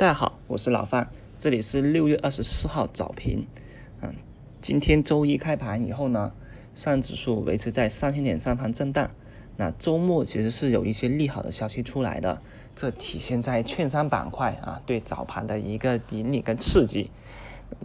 大家好，我是老范，这里是六月二十四号早评。嗯，今天周一开盘以后呢，上指数维持在三千点上方震荡。那周末其实是有一些利好的消息出来的，这体现在券商板块啊对早盘的一个引领跟刺激。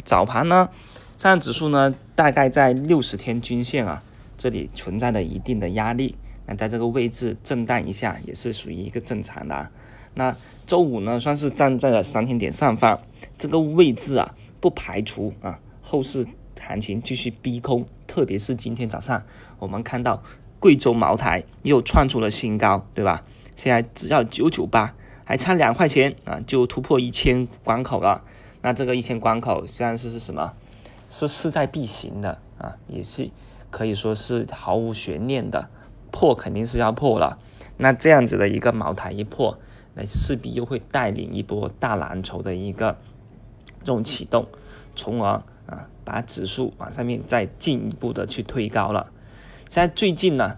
早盘呢，上指数呢大概在六十天均线啊这里存在的一定的压力，那在这个位置震荡一下也是属于一个正常的。那周五呢，算是站在了三千点上方这个位置啊，不排除啊后市行情继续逼空，特别是今天早上我们看到贵州茅台又创出了新高，对吧？现在只要九九八，还差两块钱啊，就突破一千关口了。那这个一千关口现在是是什么？是势在必行的啊，也是可以说是毫无悬念的，破肯定是要破了。那这样子的一个茅台一破。那势必又会带领一波大蓝筹的一个这种启动，从而啊把指数往上面再进一步的去推高了。现在最近呢，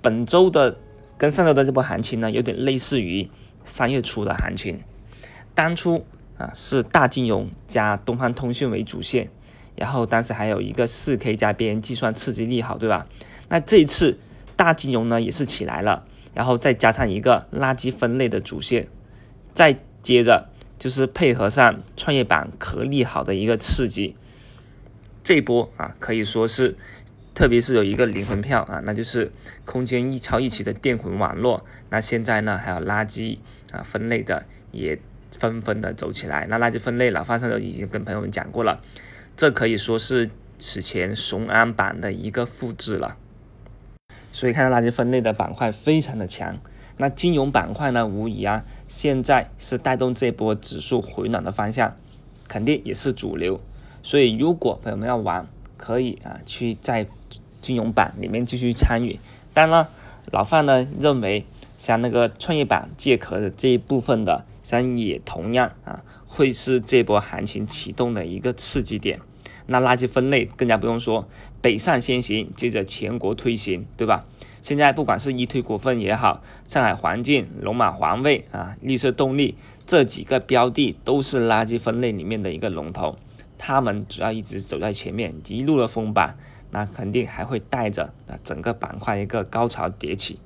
本周的跟上周的这波行情呢，有点类似于三月初的行情。当初啊是大金融加东方通讯为主线，然后当时还有一个四 K 加边缘计算刺激利好，对吧？那这一次大金融呢也是起来了。然后再加上一个垃圾分类的主线，再接着就是配合上创业板可利好的一个刺激，这波啊可以说是，特别是有一个灵魂票啊，那就是空间一超一起的电魂网络。那现在呢还有垃圾啊分类的也纷纷的走起来。那垃圾分类老范上都已经跟朋友们讲过了，这可以说是此前雄安版的一个复制了。所以看到垃圾分类的板块非常的强，那金融板块呢，无疑啊，现在是带动这波指数回暖的方向，肯定也是主流。所以如果朋友们要玩，可以啊去在金融板里面继续参与。当然，老范呢认为，像那个创业板借壳的这一部分的，像也同样啊会是这波行情启动的一个刺激点。那垃圾分类更加不用说，北上先行，接着全国推行，对吧？现在不管是一推股份也好，上海环境、龙马环卫啊、绿色动力这几个标的都是垃圾分类里面的一个龙头，他们只要一直走在前面，一路的封板，那肯定还会带着啊整个板块一个高潮迭起。